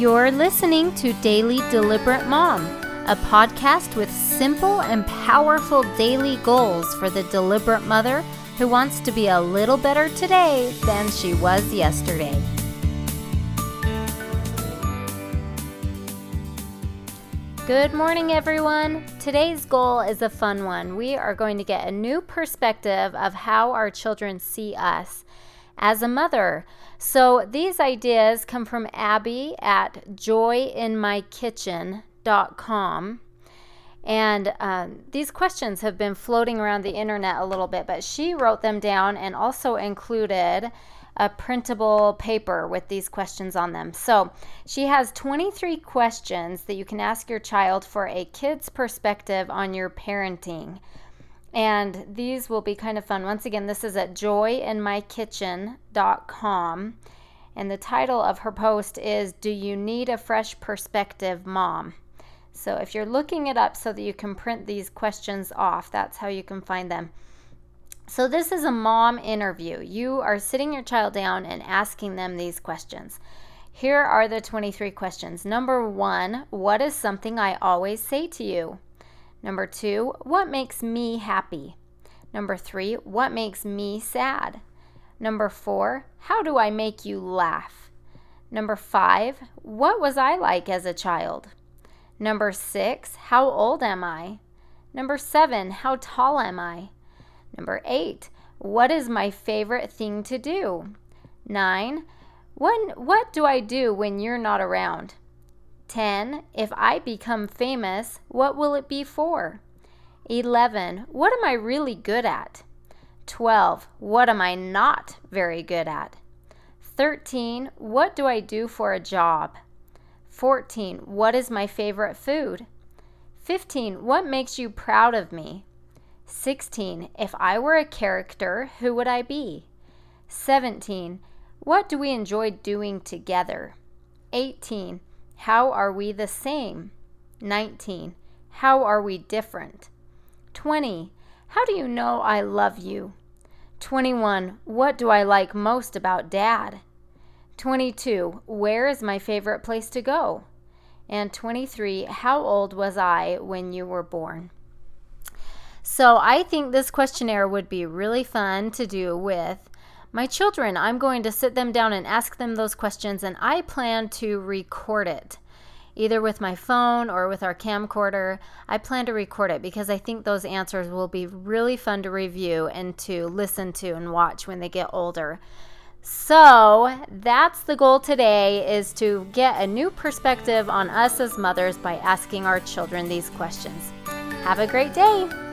You're listening to Daily Deliberate Mom, a podcast with simple and powerful daily goals for the deliberate mother who wants to be a little better today than she was yesterday. Good morning, everyone. Today's goal is a fun one. We are going to get a new perspective of how our children see us as a mother. So these ideas come from Abby at joyinmykitchen.com. And um, these questions have been floating around the internet a little bit, but she wrote them down and also included a printable paper with these questions on them. So she has 23 questions that you can ask your child for a kid's perspective on your parenting. And these will be kind of fun. Once again, this is at joyinmykitchen.com. And the title of her post is Do You Need a Fresh Perspective, Mom? So if you're looking it up so that you can print these questions off, that's how you can find them. So this is a mom interview. You are sitting your child down and asking them these questions. Here are the 23 questions. Number one, what is something I always say to you? Number two, what makes me happy? Number three, what makes me sad? Number four, how do I make you laugh? Number five, what was I like as a child? Number six, how old am I? Number seven, how tall am I? Number eight, what is my favorite thing to do? Nine, when, what do I do when you're not around? 10. If I become famous, what will it be for? 11. What am I really good at? 12. What am I not very good at? 13. What do I do for a job? 14. What is my favorite food? 15. What makes you proud of me? 16. If I were a character, who would I be? 17. What do we enjoy doing together? 18. How are we the same? 19. How are we different? 20. How do you know I love you? 21. What do I like most about dad? 22. Where is my favorite place to go? And 23. How old was I when you were born? So I think this questionnaire would be really fun to do with my children, I'm going to sit them down and ask them those questions, and I plan to record it either with my phone or with our camcorder. I plan to record it because I think those answers will be really fun to review and to listen to and watch when they get older. So, that's the goal today is to get a new perspective on us as mothers by asking our children these questions. Have a great day.